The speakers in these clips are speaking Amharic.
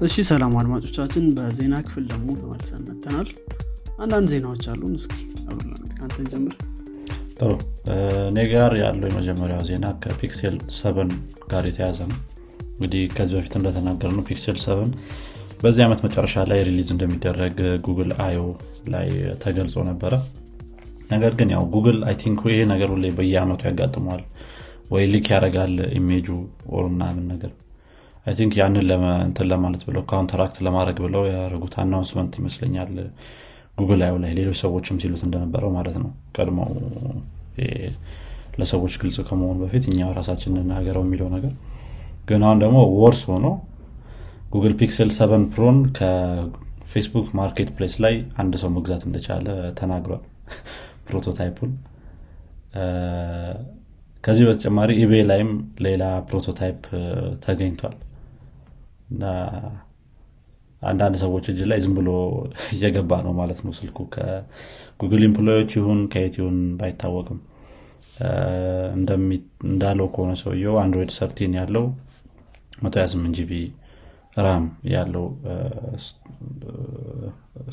እሺ ሰላም አድማጮቻችን በዜና ክፍል ደግሞ ተመልሰን መጥተናል አንዳንድ ዜናዎች አሉን። እስኪ አንተን ጀምር። ጥሩ። እኔ ጋር ያለው የመጀመሪያው ዜና ከ Pixel seven ጋር የተያያዘ ነው። እንግዲህ ከዚህ በፊት እንደተናገርነው Pixel seven በዚህ ዓመት መጨረሻ ላይ release እንደሚደረግ Google I/O ላይ ተገልጾ ነበረ። ነገር ግን ያው Google I think ይሄ ነገር ሁሌ በየአመቱ ያጋጥመዋል ወይ leak ያደርጋል ኢሜጁ or ምናምን ነገር I think ያንን እንትን ለማለት ብለው counteract ለማድረግ ብለው ያደረጉት announcement ይመስለኛል Google I/O ላይ ሌሎች ሰዎችም ሲሉት እንደነበረው ማለት ነው። ቀድመው ለሰዎች ግልጽ ከመሆኑ በፊት እኛው ራሳችን እናገረው የሚለው ነገር። ግን አሁን ደግሞ worse ሆኖ Google Pixel 7 Pro ን ከ Facebook Marketplace ላይ አንድ ሰው መግዛት እንደቻለ ተናግሯል። prototype ኡን። ከዚህ በተጨማሪ eBay ላይም ሌላ prototype ተገኝቷል እና አንዳንድ ሰዎች እጅ ላይ ዝም ብሎ እየገባ ነው ማለት ነው ስልኩ። ከ Google employee ዎች ይሁን ከየት ይሁን ባይታወቅም። እንዳለው ከሆነ ሰውየው Android thirteen ያለው 128 GB RAM ያለው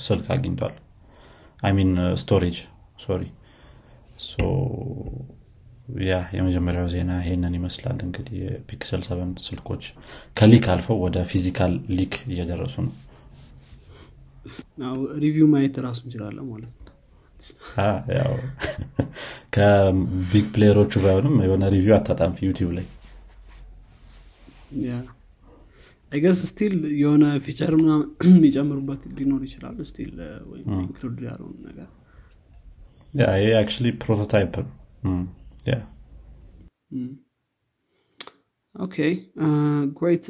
ስልክ አግኝቷል። I mean storage sorry yeah የመጀመሪያው ዜና ይሄንን ይመስላል። እንግዲህ Pixel seven ስልኮች ከ leak አልፈው ወደ physical leak እየደረሱ ነው። review ማየት ራሱ እንችላለን ማለት ነው። ከ big player ኦቹ ባይሆንም የሆነ review አታጣም YouTube ላይ። I guess still የሆነ feature የሚጨምሩበት ሊኖር ይችላል። still ወይም include ያለውን ነገር። ይህ actually prototype ነው okay great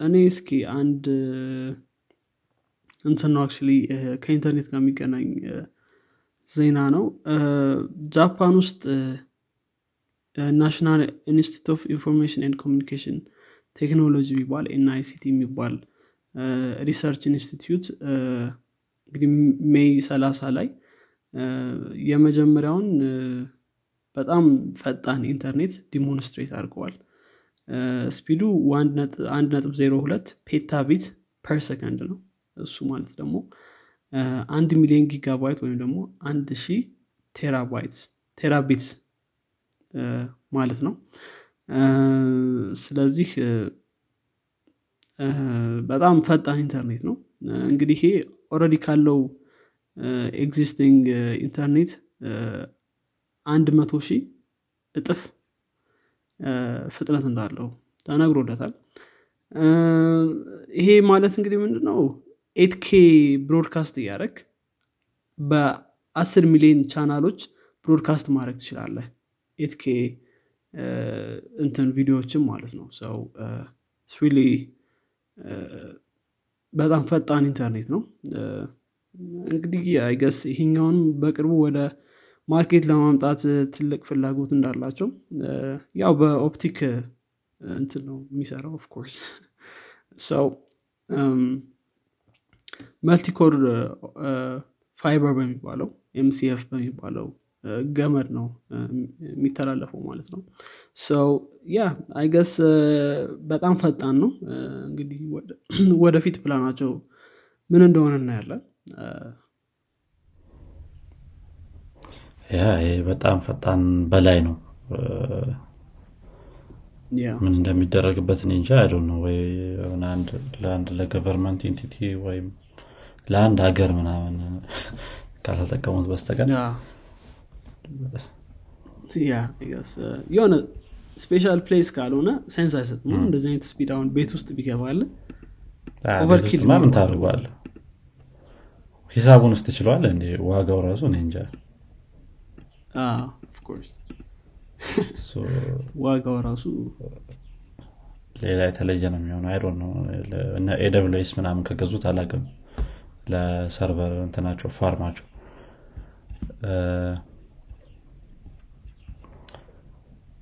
እኔ እስኪ አንድ እንትን ነው actually ከኢንተርኔት ጋር የሚገናኝ ዜና ነው. ጃፓን ውስጥ National Institute of Information and Communication Technology የሚባል NICT የሚባል research institute እንግዲህ May 30 ላይ የመጀመሪያውን በጣም ፈጣን ኢንተርኔት demonstrate አድርገዋል። speed ኡ 1.02 petabit per second ነው። እሱ ማለት ደግሞ አንድ ሚሊዮን ጊጋባይት ወይም ደግሞ አንድ terabyte terabits ማለት ነው። ስለዚህ በጣም ፈጣን ኢንተርኔት ነው። እንግዲህ ይሄ already ካለው existing ኢንተርኔት አንድ መቶ ሺህ እጥፍ ፍጥነት እንዳለው ተነግሮለታል። ይሄ ማለት እንግዲህ ምንድን ነው 8K broadcast እያደረግ በአስር ሚሊዮን channel ኦች broadcast ማድረግ ትችላለህ። 8K እንትን ቪዲዮዎችም ማለት ነው። so seriously በጣም ፈጣን ኢንተርኔት ነው። እንግዲህ I guess ይሄኛውንም በቅርቡ ወደ market ለማምጣት ትልቅ ፍላጎት እንዳላቸው ያው በ optic እንትን ነው የሚሰራው of course so multicore fiber በሚባለው MCF በሚባለው ገመድ ነው የሚተላለፈው ማለት ነው። so yeah I guess በጣም ፈጣን ነው። እንግዲህ ወደፊት ፕላናቸው ምን እንደሆነ እናያለን yeah በጣም ፈጣን በላይ ነው። ምን እንደሚደረግበት እኔ እንጂ I don't know ወይ ለአንድ ለ government entity ወይም ለአንድ ሀገር ምናምን ካልተጠቀሙት በስተቀር የሆነ special place ካልሆነ sense አይሰጥም። እንደዚህ አይነት speed አሁን ቤት ውስጥ ቢገባልህ overkill ምን ታደርገዋለህ ሂሳቡን ውስጥ ትችለዋል እንዴ? ዋጋው ራሱ እኔ እንጃ ዋጋው ራሱ ሌላ የተለየ ነው የሚሆነው። I don't know AWS ምናምን ከገዙት አላቅም ለ server እንትናቸው farm ኣቸው።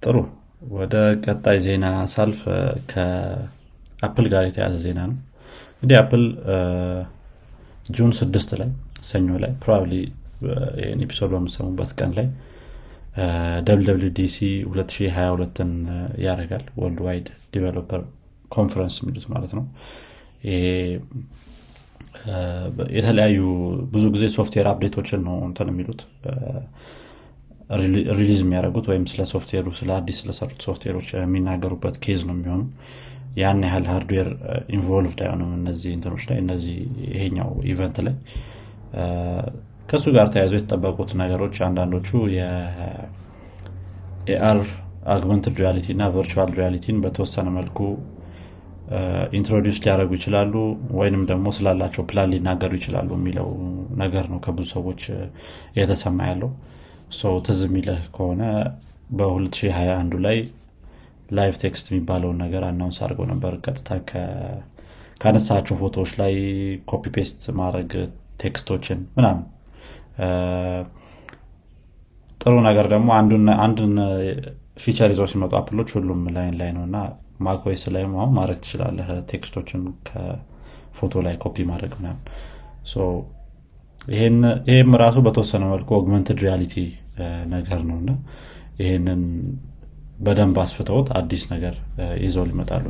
ጥሩ። ወደ ቀጣይ ዜና ሳልፍ ከ Apple ጋር የተያያዘ ዜና ነው። እንግዲህ Apple June ስድስት ላይ ሰኞ ላይ probably ይህን episode በምትሰሙበት ቀን ላይ WWDC 2022ን ያደርጋል Worldwide Developer Conference የሚሉት ማለት ነው። የተለያዩ ብዙ ጊዜ ሶፍትዌር update ኦችን ነው እንትን የሚሉት። release የሚያደርጉት ወይም ስለ ሶፍትዌሩ ስለ አዲስ ስለሰሩት ሶፍትዌሮች የሚናገሩበት case ነው የሚሆኑ ያን ያህል ሃርድዌር involved አይሆንም እነዚህ እንትኖች ላይ እነዚህ ይሄኛው event ላይ ከእሱ ጋር ተያይዞ የተጠበቁት ነገሮች አንዳንዶቹ የ AR augmented reality እና virtual reality ን በተወሰነ መልኩ introduce ሊያደረጉ ይችላሉ ወይንም ደግሞ ስላላቸው ፕላን ሊናገሩ ይችላሉ የሚለው ነገር ነው ከብዙ ሰዎች እየተሰማ ያለው። so ትዝ የሚልህ ከሆነ በ2021 ላይ live text የሚባለውን ነገር announce አድርገው ነበር። ቀጥታ ካነሳቸው ፎቶዎች ላይ copy paste ማድረግ text ኦችን ምናምን ጥሩ ነገር ደግሞ አንድን feature ይዘው ሲመጡ Apple ኦች ሁሉም ላይን ላይ ነው እና macOS ላይም አሁን ማድረግ ትችላለህ። text ኦችን ከፎቶ ላይ ኮፒ ማድረግ ምናምን። ይህም ራሱ በተወሰነ መልኩ augmented reality ነገር ነው እና ይህንን በደንብ አስፍተውት አዲስ ነገር ይዘው ሊመጡ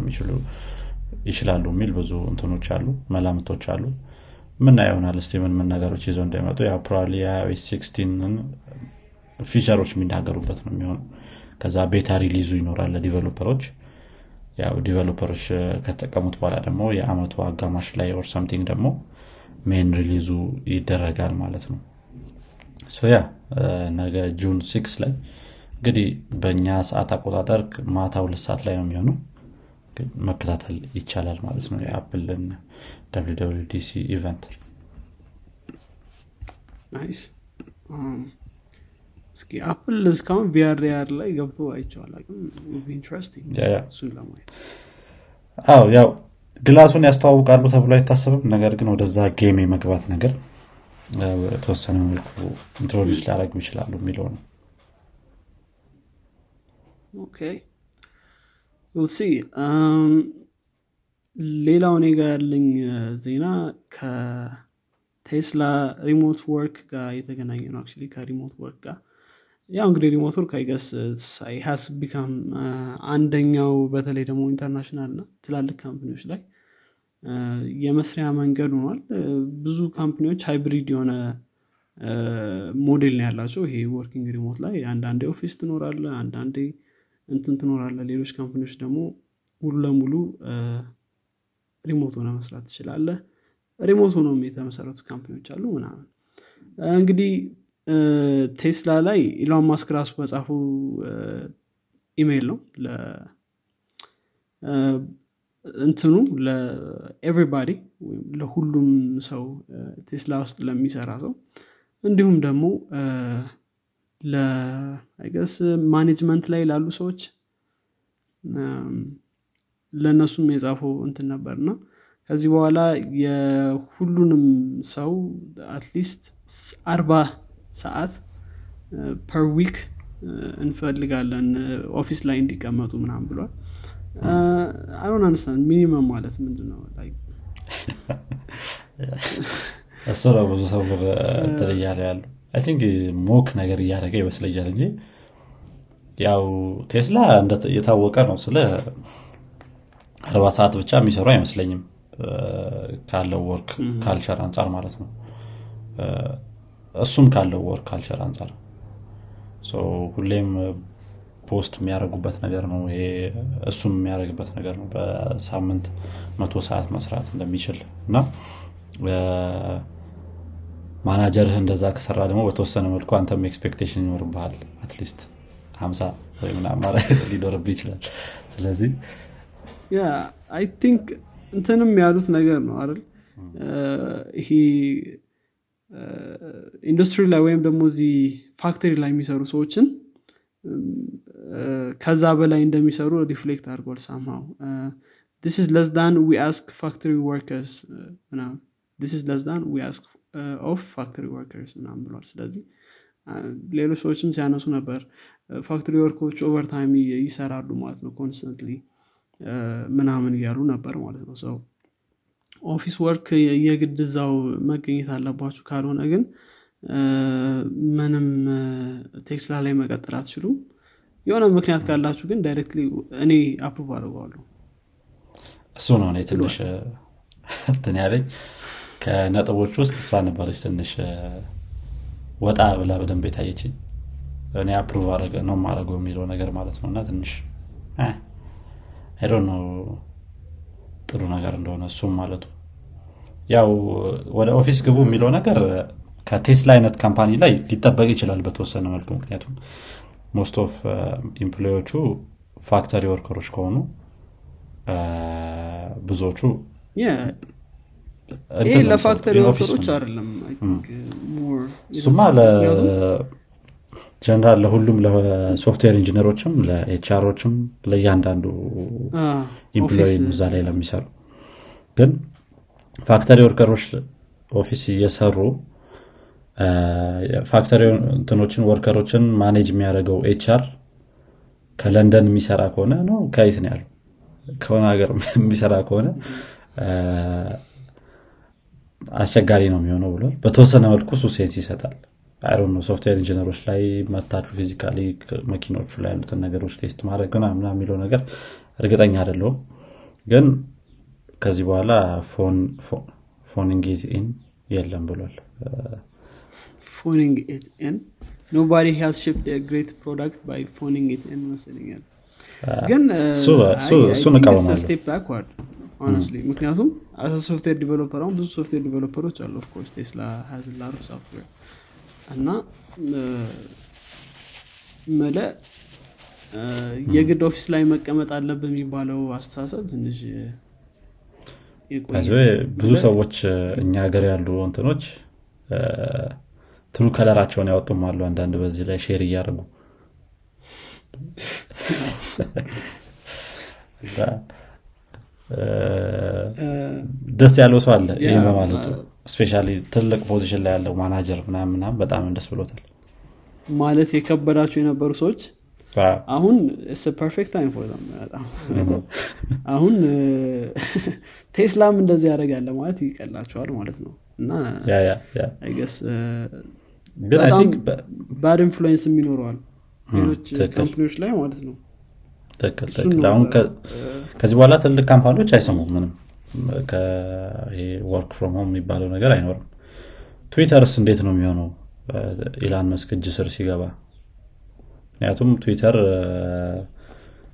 ይችላሉ የሚል ብዙ እንትኖች አሉ መላምቶች አሉ ምናምን ይሆናል so ምን ምን ነገሮች ይዘው እንዳይመጡ ያው probably የ iOS feature ኦች የሚናገሩበት ነው የሚሆኑ ከዛ beta release ኡ ይኖራል ለ developer ኦች። ያው developer ኦች ከተጠቀሙት በኋላ ደግሞ የአመቱ አጋማሽ ላይ or something ደግሞ main release ኡ ይደረጋል ማለት ነው። ያ ነገ June six ላይ እንግዲህ በእኛ ሰዓት አቆጣጠር ማታ ሁለት ሰዓት ላይ ነው የሚሆነው መከታተል ይቻላል ማለት ነው የ Apple ን DC event። nice እስኪ Apple እስካሁን VR AR ላይ ገብቶ አይቼው አላቅም ለማየት። አዎ ያው glass ኡን ያስተዋውቃሉ ተብሎ አይታሰብም። ነገር ግን ወደዛ game የመግባት ነገር የተወሰነ መልኩ introduce ሊያደርጉ ይችላሉ የሚለው ነው። okay so ሌላው እኔ ጋር ያለኝ ዜና ከቴስላ remote work ጋር የተገናኘ ነው actually ከ remote work ጋር። ያው እንግዲህ remote work I guess has become አንደኛው በተለይ ደግሞ international እና ትላልቅ company ዎች ላይ የመስሪያ መንገድ ሆኗል። ብዙ company ዎች hybrid የሆነ ሞዴል ነው ያላቸው። ይሄ working remote ላይ አንዳንዴ office ትኖራለህ አንዳንዴ እንትን ትኖራለህ ሌሎች company ዎች ደግሞ ሙሉ ለሙሉ remote ሆነህ መስራት ትችላለህ remote ሆኖም የተመሰረቱ company ዎች አሉ ምናምን። እንግዲህ ቴስላ ላይ ኢሎን ማስክ ራሱ በጻፉ ኢሜይል ነው። እንትኑ ለ everybody ለሁሉም ሰው ቴስላ ውስጥ ለሚሰራ ሰው። እንዲሁም ደግሞ ለ I guess management ላይ ላሉ ሰዎች ለእነሱም የጻፈው እንትን ነበር እና ከዚህ በኋላ የሁሉንም ሰው at least አርባ ሰዓት per week እንፈልጋለን office ላይ እንዲቀመጡ ምናምን ብሏል። አሮን አንስታንድ minimum ማለት ምንድን ነው እሱ ነው ብዙ ሰው እያለ ያሉ I think mock ነገር እያደረገ ይመስለኛል እንጂ ያው ቴስላ የታወቀ ነው። ስለ አርባ ሰዓት ብቻ የሚሰሩ አይመስለኝም። ካለው work culture አንጻር ማለት ነው። እሱም ካለው work culture አንጻር ሁሌም post የሚያደርጉበት ነገር ነው ይሄ። እሱም የሚያደርግበት ነገር ነው በሳምንት መቶ ሰዓት መስራት እንደሚችል እና ማናጀርህ እንደዛ ከሰራ ደግሞ በተወሰነ መልኩ አንተም expectation ይኖርብሃል። አትሊስት ሀምሳ ወይ ምናምን ሊኖርብ ይችላል። ስለዚህ አይ ቲንክ እንትንም ያሉት ነገር ነው አይደል? ይሄ ኢንዱስትሪ ላይ ወይም ደግሞ እዚህ ፋክተሪ ላይ የሚሰሩ ሰዎችን ከዛ በላይ እንደሚሰሩ ሪፍሌክት አድርጓል ሳምሃው ስ ለስ ዳን ዊ አስክ ፋክተሪ ወርከርስ ስ ለስ ዳን ዊ አስክ of factory workers ምናምን ብሏል። ስለዚህ ሌሎች ሰዎችም ሲያነሱ ነበር። factory worker ኦች overtime ይሰራሉ ማለት ነው constantly ምናምን እያሉ ነበር ማለት ነው። ሰው office work የግድ እዛው መገኘት አለባችሁ። ካልሆነ ግን ምንም ቴስላ ላይ መቀጠል አትችሉም። የሆነ ምክንያት ካላችሁ ግን directly እኔ approve አድርገዋለሁ እሱ ነው እኔ ትንሽ እንትን ያለኝ ከነጥቦች ውስጥ እሷ ነበረች ትንሽ ወጣ ብላ በደንብ የታየችኝ። እኔ approve ነው ማድረገው የሚለው ነገር ማለት ነው። እና ትንሽ አይዶ ጥሩ ነገር እንደሆነ እሱም ማለቱ። ያው ወደ office ግቡ የሚለው ነገር ከቴስላ አይነት company ላይ ሊጠበቅ ይችላል በተወሰነ መልኩ። ምክንያቱም most of employee ዎቹ factory worker ኦች ከሆኑ ብዙዎቹ ይሄ ለ factory worker ኦች አይደለም እሱማ ጀነራል ለሁሉም ለሶፍትዌር ኢንጂነሮችም ለኤችአሮችም ለእያንዳንዱ employee እዛ ላይ ለሚሰሩ ግን factory worker ኦች office እየሰሩ factory እንትኖችን worker ኦችን manage የሚያደርገው HR ከለንደን የሚሰራ ከሆነ ነው ከየት ነው ያለው? ከሆነ ሀገር የሚሰራ ከሆነ አስቸጋሪ ነው የሚሆነው ብሏል። በተወሰነ መልኩ እሱ sense ይሰጣል። I don't know software engineer ኦች ላይ መጥታችሁ physically መኪኖቹ ላይ ያሉትን ነገሮች test ማድረግ ምናምን የሚለው ነገር እርግጠኛ አይደለሁም። ግን ከዚህ በኋላ phoning in የለም ብሏል። phoning it in nobody has shipped great product by phoning it in መስለኛል ግን step backward honestly ምክንያቱም software developer አሁን ብዙ software developer ኦች አሉ of course Tesla has a lot of software እና መለ የግድ office ላይ መቀመጥ አለብህ የሚባለው አስተሳሰብ ትንሽ ብዙ ሰዎች እኛ ሀገር ያሉ እንትኖች true color ኣቸውን ያወጡም አሉ አንዳንድ በዚህ ላይ share እያደረጉ ደስ ያለው ሰው አለ ይህ በማለቱ። especially ትልቅ position ላይ ያለው ማናጀር ምናምን በጣም ደስ ብሎታል። ማለት የከበዳቸው የነበሩ ሰዎች አሁን perfect time for አሁን ቴስላም እንደዚህ ያደረጋለ ማለት ይቀላቸዋል ማለት ነው። እና I guess በጣም bad influence የሚኖረዋል ሌሎች company ዎች ላይ ማለት ነው አሁን ከዚህ በኋላ ትልቅ company ዎች አይሰሙም ምንም። work from home የሚባለው ነገር አይኖርም። ትዊተርስ እንዴት ነው የሚሆነው? ኢላን ማስክ እጅ ስር ሲገባ? ምክንያቱም ትዊተር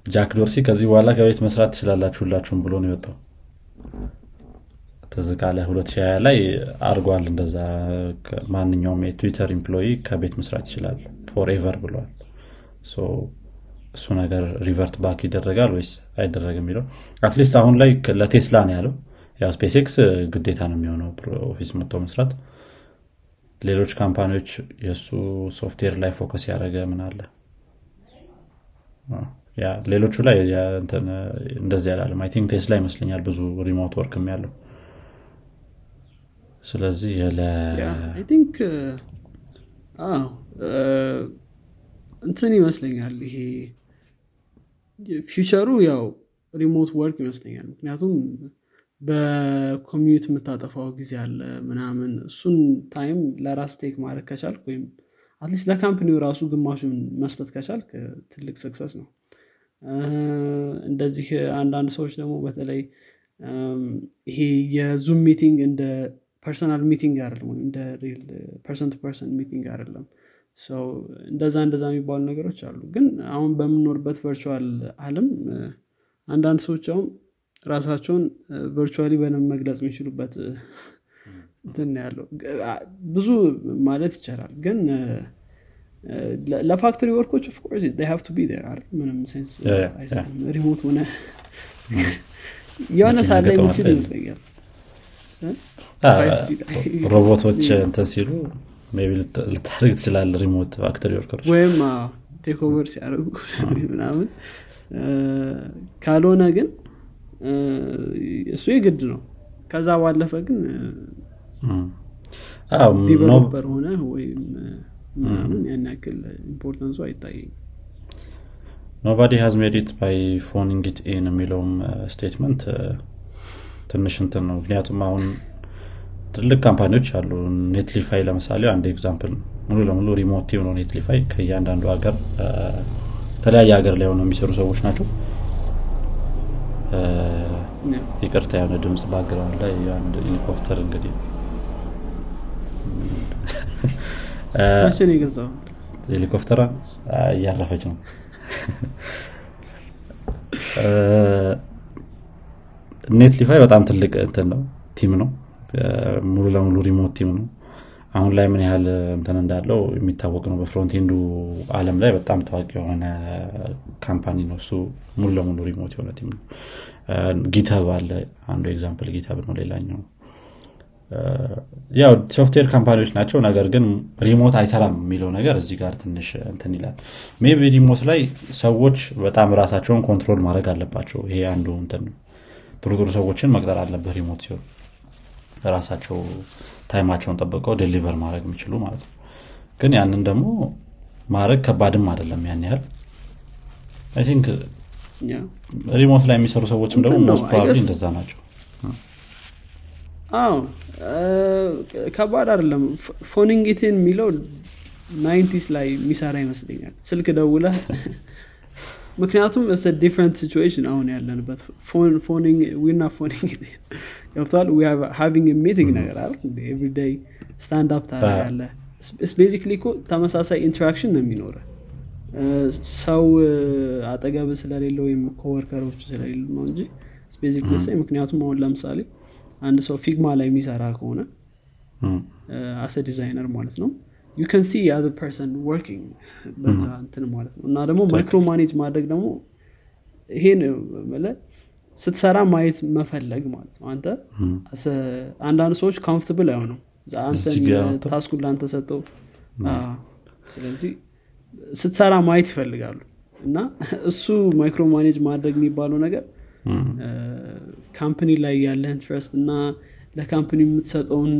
ጃክ ዶርሲ ከዚህ በኋላ ከቤት መስራት ትችላላችሁ ሁላችሁም ብሎ ነው የወጣው። ትዝ ካለ 2020 ላይ አድርጓል እንደዛ። ማንኛውም የ Twitter employee ከቤት መስራት ይችላል። forever ብለዋል እሱ ነገር revert back ይደረጋል ወይስ አይደረግ የሚለው? at least አሁን ላይ ለቴስላ ነው ያለው። ያው SpaceX ግዴታ ነው የሚሆነው office መጥተው መስራት። ሌሎች company ዎች የእሱ ሶፍትዌር ላይ focus ያደረገ ምን አለ? ሌሎቹ ላይ እንደዚህ ያላለም I think Tesla ይመስለኛል ብዙ remote work ም ያለው። ስለዚህ think እንትን ይመስለኛል ይሄ future ኡ ያው remote work ይመስለኛል። ምክንያቱም በ commute የምታጠፋው ጊዜ አለ ምናምን እሱን time ለራስ take ማድረግ ከቻልክ ወይም at least ለ company ው ራሱ ግማሹን መስጠት ከቻልክ ትልቅ success ነው። እንደዚህ አንዳንድ ሰዎች ደግሞ በተለይ ይሄ የ Zoom meeting እንደ personal meeting አይደለም ወይም እንደ real person person meeting አይደለም ሰው እንደዛ እንደዛ የሚባሉ ነገሮች አሉ። ግን አሁን በምኖርበት virtual አለም አንዳንድ ሰዎች አሁን ራሳቸውን virtually በደንብ መግለጽ የሚችሉበት እንትን ያለው። ብዙ ማለት ይቻላል። ግን ለ factory work ኦች of course have to be አይደል? ምንም sense remote ሆነ የሆነ ሳለ የምትችል ይመስለኛል። ሮቦቶች እንትን ሲሉ ልታደርግ ትችላለ remote factory worker ኦች ወይም take over ሲያደርጉ ምናምን። ካልሆነ ግን እሱ የግድ ነው። ከዛ ባለፈ ግን developer ሆነ ወይም ምናምን ያን ያክል importance ኡ አይታየኝ nobody has made it by phoning it in የሚለውም statement ትንሽ እንትን ነው። ምክንያቱም አሁን ትልቅ company ዎች አሉ። Netlify ለምሳሌ አንድ example ሙሉ ለሙሉ remote team ነው Netlify ከእያንዳንዱ ሀገር የተለያየ ሀገር ላይ ሆነው የሚሰሩ ሰዎች ናቸው። ይቅርታ የሆነ ድምፅ background ላይ አንድ ሄሊኮፕተር እንግዲህ ሄሊኮፕተሯ እያረፈች ነው። Netlify በጣም ትልቅ እንትን ነው team ነው ሙሉ ለሙሉ remote team ነው አሁን ላይ ምን ያህል እንትን እንዳለው የሚታወቅ ነው። በ frontend ኡ አለም ላይ በጣም ታዋቂ የሆነ company ነው። እሱ ሙሉ ለሙሉ remote የሆነ team ነው። GitHub አለ። አንዱ example GitHub ነው። ሌላኛው ያው software company ዎች ናቸው። ነገር ግን remote አይሰራም የሚለው ነገር እዚህ ጋር ትንሽ እንትን ይላል። maybe remote ላይ ሰዎች በጣም ራሳቸውን control ማድረግ አለባቸው። ይሄ አንዱ እንትን ነው። ጥሩ ጥሩ ሰዎችን መቅጠር አለበት remote ሲሆን ራሳቸው time ኣቸውን ጠብቀው deliver ማድረግ የሚችሉ ማለት ነው። ግን ያንን ደግሞ ማድረግ ከባድም አይደለም ያን ያህል። I think remote ላይ የሚሰሩ ሰዎችም ደግሞ most probably እንደዛ ናቸው። አዎ ከባድ አይደለም። phoning it in የሚለው ናይንቲስ ላይ የሚሰራ ይመስለኛል። ስልክ ደውለህ ምክንያቱም ስ ዲፍረንት ሲቹዌሽን አሁን ያለንበት ፎኒንግ ዊና ፎኒንግ ገብተዋል ሃቪንግ ሚቲንግ ነገር አለ ኤቭሪዳይ ስታንድ አፕ ታደረጋለ ቤዚክሊ እኮ ተመሳሳይ ኢንተራክሽን ነው የሚኖረ ሰው አጠገብ ስለሌለ ወይም ኮወርከሮቹ ስለሌሉ ነው እንጂ ቤዚክ ለሳይ ምክንያቱም አሁን ለምሳሌ አንድ ሰው ፊግማ ላይ የሚሰራ ከሆነ as a designer ማለት ነው you can see other person working በዛ እንትን ማለት ነው። እና ደግሞ micro manage ማድረግ ደግሞ ይሄን ብለህ ስትሰራ ማየት መፈለግ ማለት ነው። አንተ as a አንዳንድ ሰዎች comfortable አይሆኑም። አንተ task ኡን ለአንተ ሰጠው? አዎ። ስለዚህ ስትሰራ ማየት ይፈልጋሉ። እና እሱ micro manage ማድረግ የሚባለው ነገር company ላይ ያለህን trust እና ለ company የምትሰጠውን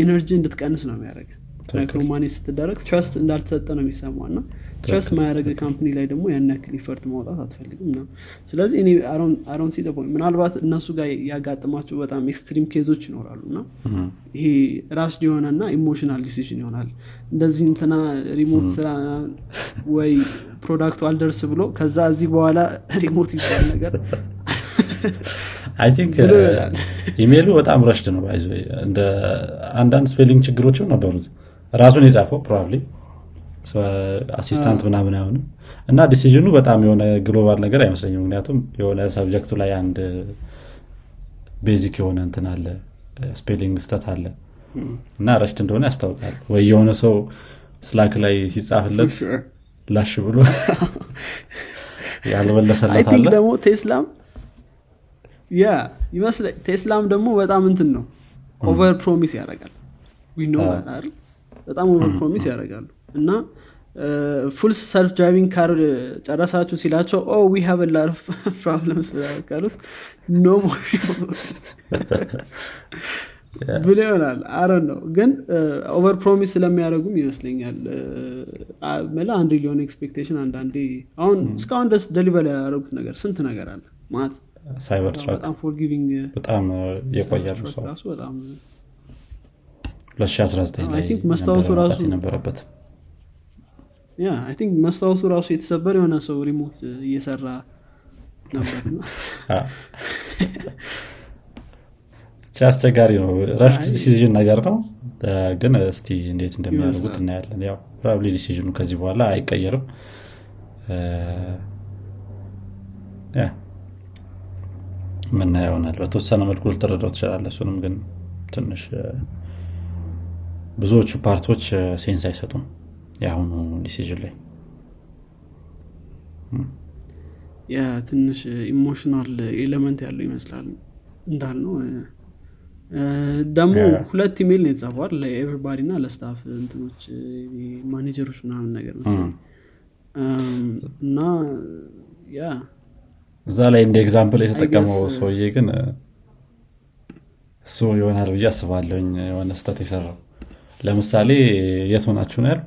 energy እንድትቀንስ ነው የሚያደርግ micro manage ስትደረግ trust እንዳልተሰጠ ነው የሚሰማው እና trust ማያደረግ company ላይ ደግሞ ያን ያክል effort ማውጣት አትፈልግም ነው ስለዚህ እኔ አሮን ሲ ምናልባት እነሱ ጋር ያጋጥማቸው በጣም extreme case ኦች ይኖራሉ እና ይሄ ራስ የሆነ እና emotional decision ይሆናል። እንደዚህ እንትና remote ስራ ወይ product ኡ አልደርስ ብሎ ከዛ እዚህ በኋላ remote ይባል ነገር think ኢሜይሉ በጣም rushed ነው ባይዞ እንደ አንዳንድ spelling ችግሮችም ነበሩት ራሱን የጻፈው probably assistant ምናምን አይሆንም። እና decision ኑ በጣም የሆነ global ነገር አይመስለኝም። ምክንያቱም የሆነ subject ኡ ላይ አንድ basic የሆነ እንትን አለ spelling ስተት አለ። እና rushed እንደሆነ ያስታውቃል። ወይ የሆነ ሰው Slack ላይ ሲጻፍለት. ላሽ ብሎ ያልመለሰለት አለ። ደግሞ ቴስላም yeah ይመስለ ቴስላም ደግሞ በጣም እንትን ነው። over promise ያደርጋል። we know አይደል በጣም over promise ያደርጋሉ። እና full self driving car ጨረሳችሁ ሲላቸው oh we have a lot of problems ካሉት no ብሎ ይሆናል። አረን ነው ግን over promise ስለሚያደርጉም ይመስለኛል። መላ አንድ ሊሆን expectation አንዳንዴ አሁን እስካሁን ድረስ deliver ያደረጉት ነገር ስንት ነገር አለ? ማለት Cybertruck በጣም forgiving በጣም ራሱ በጣም 2019 I ላይ think መስታወቱ ራሱ- yeah I think መስታወቱ ራሱ የተሰበር የሆነ ሰው remote እየሰራ ብቻ አስቸጋሪ ነው። rough decision ነገር ነው። ግን እስቲ እንዴት እንደሚያደርጉት እናያለን። ያው probably decision ኑ ከዚህ በኋላ አይቀየርም። ምናየው ይሆናል። በተወሰነ መልኩ ልትረዳው ትችላለ እሱንም ግን ትንሽ ብዙዎቹ part ኦች sense አይሰጡም የአሁኑ decision ላይ። yeah ትንሽ emotional element ያለው ይመስላል እንዳልነው። ደግሞ ሁለት ኢሜል ነው የተጻፈዋል ለ everybody እና ለ staff እንትኖች ማኔጀሮች ምናምን ነገር መሰለኝ። እና yeah እዛ ላይ እንደ example የተጠቀመው ሰውዬ ግን እሱ ይሆናል ብዬ አስባለሁኝ የሆነ ስተት የሰራው ለምሳሌ የት ሆናችሁ ነው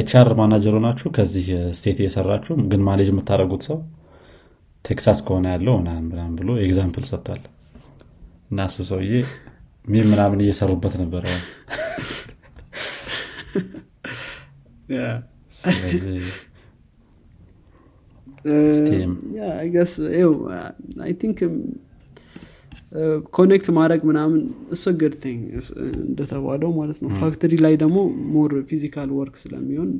HR manager ሆናችሁ ከዚህ state እየሰራችሁ ግን manage የምታደረጉት ሰው ቴክሳስ ከሆነ ያለው ምናምን ብሎ example ሰጥቷል። እና እሱ ሰውዬ meme ምናምን እየሰሩበት ነበረ ስለዚህ connect ማድረግ ምናምን እሱ good thing እንደተባለው ማለት ነው። factory ላይ ደግሞ more physical work ስለሚሆን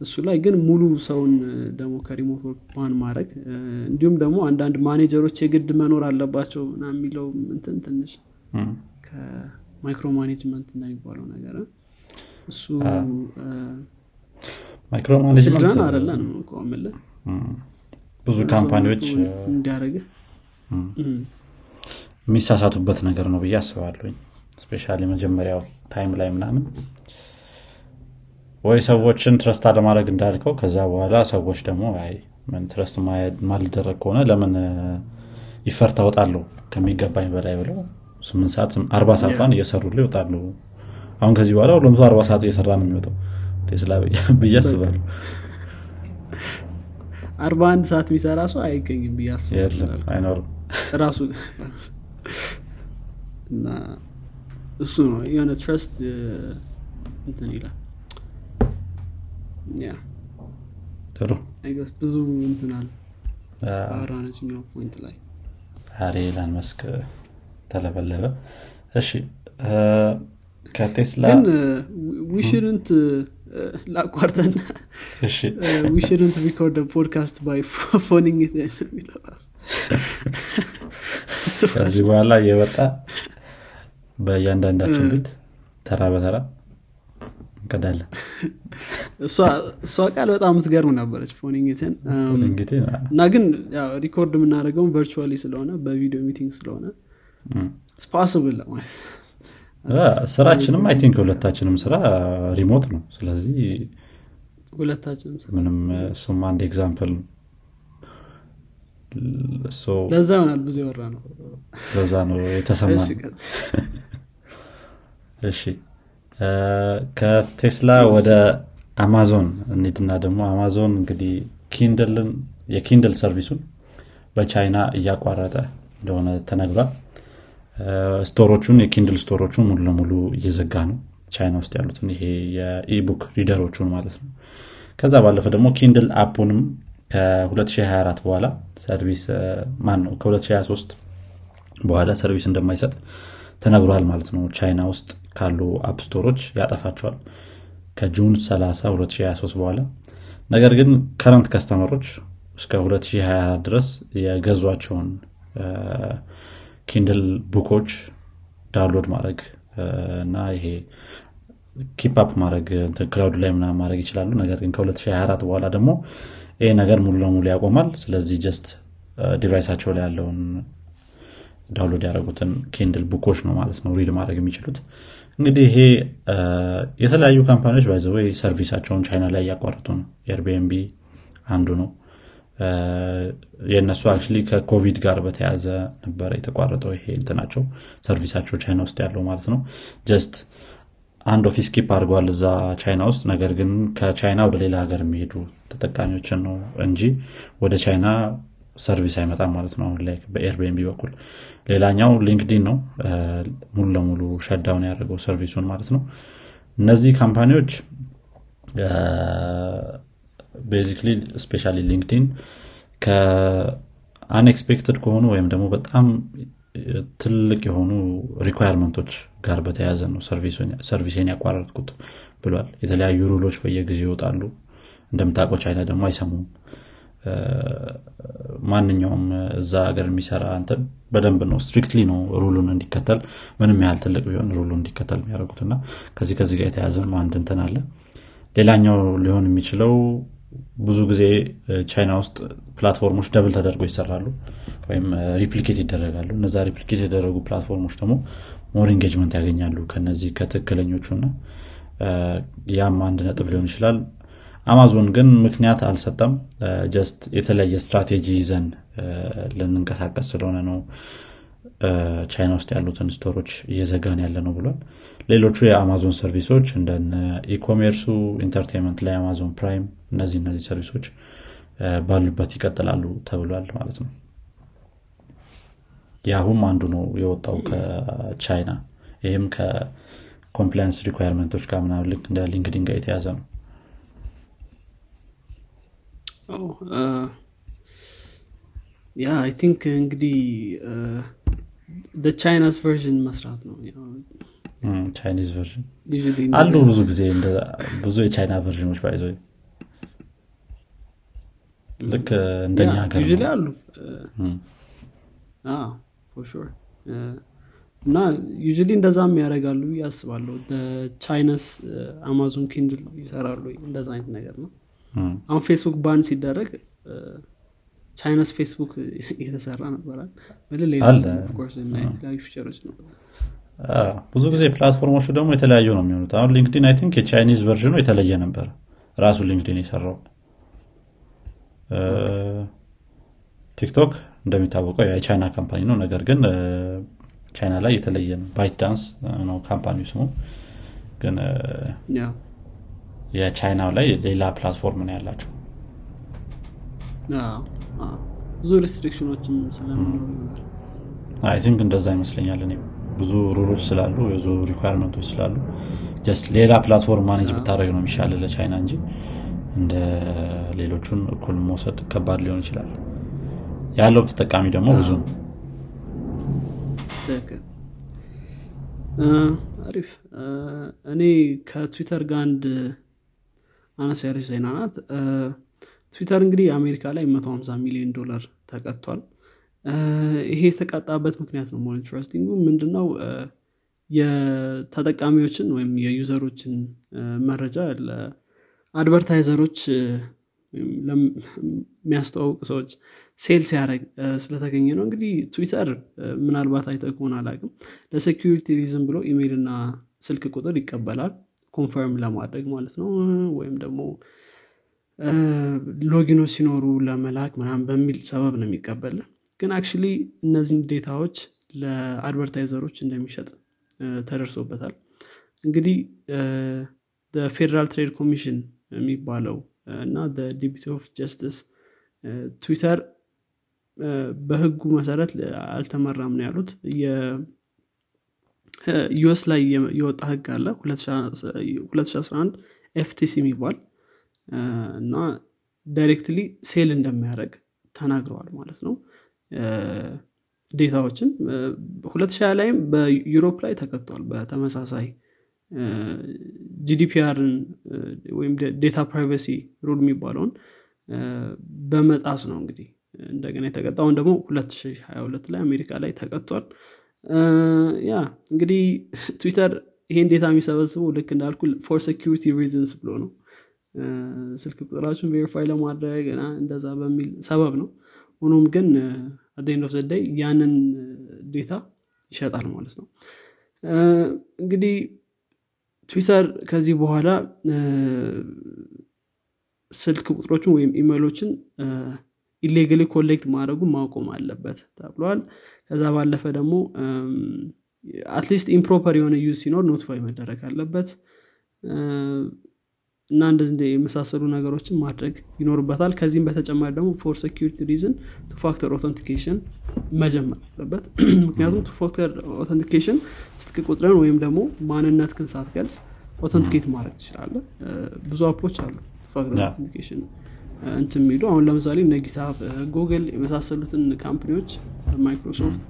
እሱ ላይ ግን ሙሉ ሰውን ደግሞ ከ remote work ban ማድረግ እንዲሁም ደግሞ አንዳንድ ማኔጀሮች የግድ መኖር አለባቸው ና የሚለው እንትን ትንሽ ከ micro management እንደሚባለው ነገር እሱ micro management ብዙ company ዎች እንዲያደረገ የሚሳሳቱበት ነገር ነው ብዬ አስባለሁኝ። especially መጀመሪያው time ላይ ምናምን። ወይ ሰዎችን trust አለማድረግ እንዳልከው ከዛ በኋላ ሰዎች ደግሞ አይ ምን trust ማልደረግ ከሆነ ለምን effort አወጣለሁ ከሚገባኝ በላይ ብለው ስምንት ሰዓት አርባ ሰዓቷን እየሰሩል ይወጣሉ። አሁን ከዚህ በኋላ ሁሉም ሰው አርባ ሰዓት እየሰራ ነው የሚወጣው። ቴስላ ብዬ አስባለሁ አርባ አንድ ሰዓት የሚሰራ ሰው አይገኝም ብዬ ራሱ እና እሱ ነው የሆነ trust እንትን ይላል። ጥሩ። ብዙ እንትን አለ። አራነችኛው point ላይ። ዛሬ ኤሎን መስክ ተለበለበ። እሺ ከቴስላ ግን we shouldn't ላቋርጠና እሺ። we shouldn't record podcast by phoning የሚለው ከዚህ በኋላ እየወጣ በእያንዳንዳችን ቤት ተራ በተራ እንቀዳለን። እሷ ቃል በጣም የምትገርም ነበረች phoning ኡትን እና ግን record የምናደርገውን virtually ስለሆነ በቪዲዮ meeting ስለሆነ it's possible ለማለት ስራችንም I think ሁለታችንም ስራ remote ነው። ስለዚህ ሁለታችንም ምንም እሱም አንድ example ነው። ለዛ ይሆናል ብዙ የወራ ነው ለዛ ነው የተሰማ እሺ፣ ከቴስላ ወደ አማዞን እንሂድና ደግሞ አማዞን እንግዲህ Kindle ን የ Kindle service ኡን በቻይና እያቋረጠ እንደሆነ ተነግሯል store ኦቹን የ Kindle store ኦቹን ሙሉ ለሙሉ እየዘጋ ነው ቻይና ውስጥ ያሉትን ይሄ የ e-book reader ኦቹን ማለት ነው። ከዛ ባለፈ ደግሞ Kindle app ኡንም ከ2024 በኋላ service ማን ነው? ከ2023 በኋላ service እንደማይሰጥ ተነግሯል ማለት ነው። ቻይና ውስጥ ካሉ app store ኦች ያጠፋቸዋል ከ June 30 2023 በኋላ። ነገር ግን current customer ኦች እስከ 2024 ድረስ የገዟቸውን Kindle book ኦች download ማድረግ እና ይሄ keep up ማድረግ cloud ላይ ምናምን ማድረግ ይችላሉ። ነገር ግን ከ2024 በኋላ ደግሞ ይሄ ነገር ሙሉ ለሙሉ ያቆማል። ስለዚህ just device ኣቸው ላይ ያለውን download ያደረጉትን Kindle book ኦች ነው ማለት ነው read ማድረግ የሚችሉት። እንግዲህ ይሄ የተለያዩ ካምፓኒዎች ባይዘወይ ሰርቪሳቸውን ቻይና ላይ እያቋረጡ ነው። Airbnb አንዱ ነው የእነሱ actually ከኮቪድ ጋር በተያያዘ ነበረ የተቋረጠው ይሄ እንትናቸው service ኣቸው ቻይና ውስጥ ያለው ማለት ነው። just አንድ office keep አድርገዋል እዛ ቻይና ውስጥ። ነገር ግን ከቻይና ወደ ሌላ ሀገር የሚሄዱ ተጠቃሚዎችን ነው እንጂ ወደ ቻይና service አይመጣም ማለት ነው። አሁን ላይ በ Airbnb በኩል ሌላኛው LinkedIn ነው። ሙሉ ለሙሉ shutdown ያደርገው service ኡን ማለት ነው። እነዚህ company ዎች basically specially LinkedIn ከ unexpected ከሆኑ ወይም ደግሞ በጣም ትልቅ የሆኑ requirement ኦች ጋር በተያያዘ ነው service ኤን ያቋረጥኩት ብሏል። የተለያዩ rule ኦች በየጊዜው ይወጣሉ። እንደምታውቀው ቻይና ደግሞ አይሰሙም። ማንኛውም እዛ ሀገር የሚሰራ እንትን በደንብ ነው strictly ነው rule ኡን እንዲከተል ምንም ያህል ትልቅ ቢሆን rule ኡን እንዲከተል የሚያደርጉት እና ከዚህ ከዚህ ጋር የተያዘ አንድ እንትን አለ። ሌላኛው ሊሆን የሚችለው ብዙ ጊዜ ቻይና ውስጥ platform ኦች double ተደርገው ይሰራሉ ወይም replicate ይደረጋሉ። እነዛ replicate የተደረጉ platform ኦች ደግሞ more engagement ያገኛሉ ከነዚህ ከትክክለኞቹ እና ያም አንድ ነጥብ ሊሆን ይችላል። አማዞን ግን ምክንያት አልሰጠም። just የተለያየ ስትራቴጂ ይዘን ልንንቀሳቀስ ስለሆነ ነው ቻይና ውስጥ ያሉትን store ኦች እየዘጋን ያለ ነው ብሏል ሌሎቹ የ Amazon service ኦች እንደነ e-commerce ኡ entertainment ላይ Amazon Prime እነዚህ እነዚህ service ኦች ባሉበት ይቀጥላሉ ተብሏል ማለት ነው። Yahoo ም አንዱ ነው የወጣው ከቻይና። ይህም ከ compliance requirement ኦች ጋር ምናምን ልክ እንደ LinkedIn ጋር የተያዘ ነው። yeah I think እንግዲህ Chinese version መስራት ነው Chinese version አሉ ብዙ ጊዜ ብዙ የቻይና version ኦች by the ልክ እንደኛ ሀገር አሉ። እና usually እንደዛም ያደርጋሉ ብዬ አስባለሁ። Chinese Amazon Kindle ይሰራሉ? እንደዛ አይነት ነገር ነው። አሁን Facebook ban ሲደረግ Chinese Facebook የተሰራ ነበራል ሌላ feature ኦች አ፣ ብዙ ጊዜ platform ኦቹ ደግሞ የተለያዩ ነው የሚሆኑት። አሁን LinkedIn I think የ Chinese version ኡ የተለየ ነበር። ራሱ LinkedIn የሰራው። TikTok እንደሚታወቀው የቻይና company ነው። ነገር ግን ቻይና ላይ የተለየ ነው። ByteDance ነው company ው ስሙ። ግን የቻይናው ላይ ሌላ platform ነው ያላቸው። ብዙ restriction ኦችም ስለሚኖሩ I think እንደዛ ይመስለኛል እኔም ብዙ rule ኦች ስላሉ ብዙ requirement ኦች ስላሉ just ሌላ platform manage ብታደረግ ነው የሚሻል ለቻይና እንጂ እንደ ሌሎቹን እኩል መውሰድ ከባድ ሊሆን ይችላል። ያለው ተጠቃሚ ደግሞ ብዙ ነው። አሪፍ። እኔ ከትዊተር ጋር አንድ አነስ ያለች ዜና ናት። ትዊተር እንግዲህ አሜሪካ ላይ 150 ሚሊዮን ዶላር ተቀጥቷል ይሄ የተቀጣበት ምክንያት ነው more interesting ኡ ምንድነው? የተጠቃሚዎችን ወይም የ user ኦችን መረጃ ለ advertiser ኦች ለሚያስተዋውቅ ሰዎች sell ሲያደረግ ስለተገኘ ነው። እንግዲህ ትዊተር ምናልባት አይተ ከሆነ አላቅም ለ security reason ብሎ ኢሜይል እና ስልክ ቁጥር ይቀበላል። confirm ለማድረግ ማለት ነው። ወይም ደግሞ login ኦች ሲኖሩ ለመላክ ምናምን በሚል ሰበብ ነው የሚቀበል ግን actually እነዚህን ዴታዎች ለአድቨርታይዘሮች እንደሚሸጥ ተደርሶበታል። እንግዲህ Federal Trade Commission የሚባለው እና Department of Justice ትዊተር በህጉ መሰረት አልተመራም ነው ያሉት። US ላይ የወጣ ህግ አለ 2011 FTC የሚባል። እና directly sell እንደሚያደርግ ተናግረዋል ማለት ነው data ዎችን እ፣ 2020 ላይም በ Europe ላይ ተከቷል በተመሳሳይ GDPR ን ወይም data privacy rule የሚባለውን በመጣስ ነው እንግዲህ እንደገና የተቀጣውን ደግሞ 2022 ላይ አሜሪካ ላይ ተቀጥቷል። yeah እንግዲህ ትዊተር ይሄን data የሚሰበስበው ልክ እንዳልኩ for security reasons ብሎ ነው። ስልክ ቁጥራችሁን verify ለማድረግ እንደዛ በሚል ሰበብ ነው። ሆኖም ግን at the end of the day ያንን data ይሸጣል ማለት ነው። እንግዲህ ትዊተር ከዚህ በኋላ ስልክ ቁጥሮችን ወይም ኢሜሎችን illegally collect ማድረጉን ማቆም አለበት ተብሏል። ከዛ ባለፈ ደግሞ at least improper የሆነ use ሲኖር notify መደረግ አለበት እና እንደዚህ እንደ የመሳሰሉ ነገሮችን ማድረግ ይኖርበታል። ከዚህም በተጨማሪ ደግሞ for security reason two factor authentication መጀመር አለበት። ምክንያቱም two factor authentication ስልክ ቁጥርን ወይም ደግሞ ማንነትክን ሳትገልጽ authenticate ማድረግ ትችላለህ ብዙ app ኦች አሉ factor yeah። authentication እንትን የሚሉ። አሁን ለምሳሌ እነ ጉግል የመሳሰሉትን company ዎች Microsoft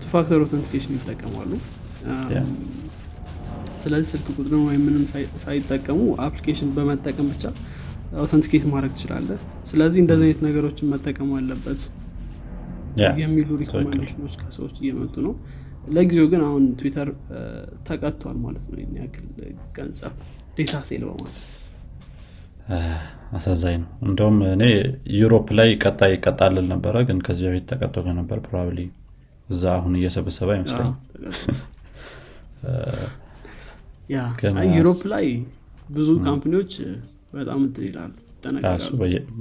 two factor authentication ይጠቀማሉ ስለዚህ ስልክ ቁጥርን ወይም ምንም ሳይ- ሳይጠቀሙ application በመጠቀም ብቻ authenticate ማድረግ ትችላለህ። ስለዚህ እንደዚህ አይነት ነገሮችን መጠቀም አለበት የሚሉ recommendation ኦች ከሰዎች እየመጡ ነው። ለጊዜው ግን አሁን ትዊተር ተቀጥቷል ማለት ነው ያክል ገንዘብ data sell በማለት። አሳዛኝ ነው። እንደውም እኔ Europe ላይ ቀጣይ ይቀጣል ነበረ ግን ከዚህ በፊት ተቀጥቶ ነበር probably እዛ አሁን እየሰበሰበ አይመስለኝ yeah Europe ላይ ብዙ company ዎች በጣም እንትን ይላሉ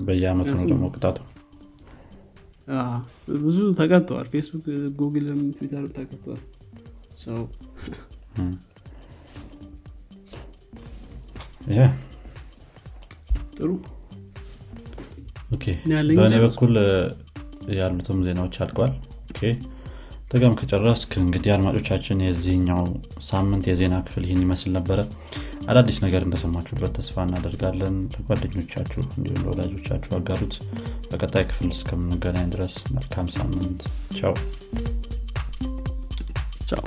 በየአመቱ ነው ደግሞ ቅጣቱ። ብዙ ተቀጥተዋል። Facebook Google ም Twitter ተቀጥተዋል። ሰው ጥሩ። በእኔ በኩል ያሉትም ዜናዎች አልቀዋል ተገም ከጨረስክ እንግዲህ አድማጮቻችን የዚህኛው ሳምንት የዜና ክፍል ይህን ይመስል ነበረ። አዳዲስ ነገር እንደሰማችሁበት ተስፋ እናደርጋለን። ለጓደኞቻችሁ እንዲሁም ለወዳጆቻችሁ አጋሩት። በቀጣይ ክፍል እስከምንገናኝ ድረስ መልካም ሳምንት። ቻው። ቻው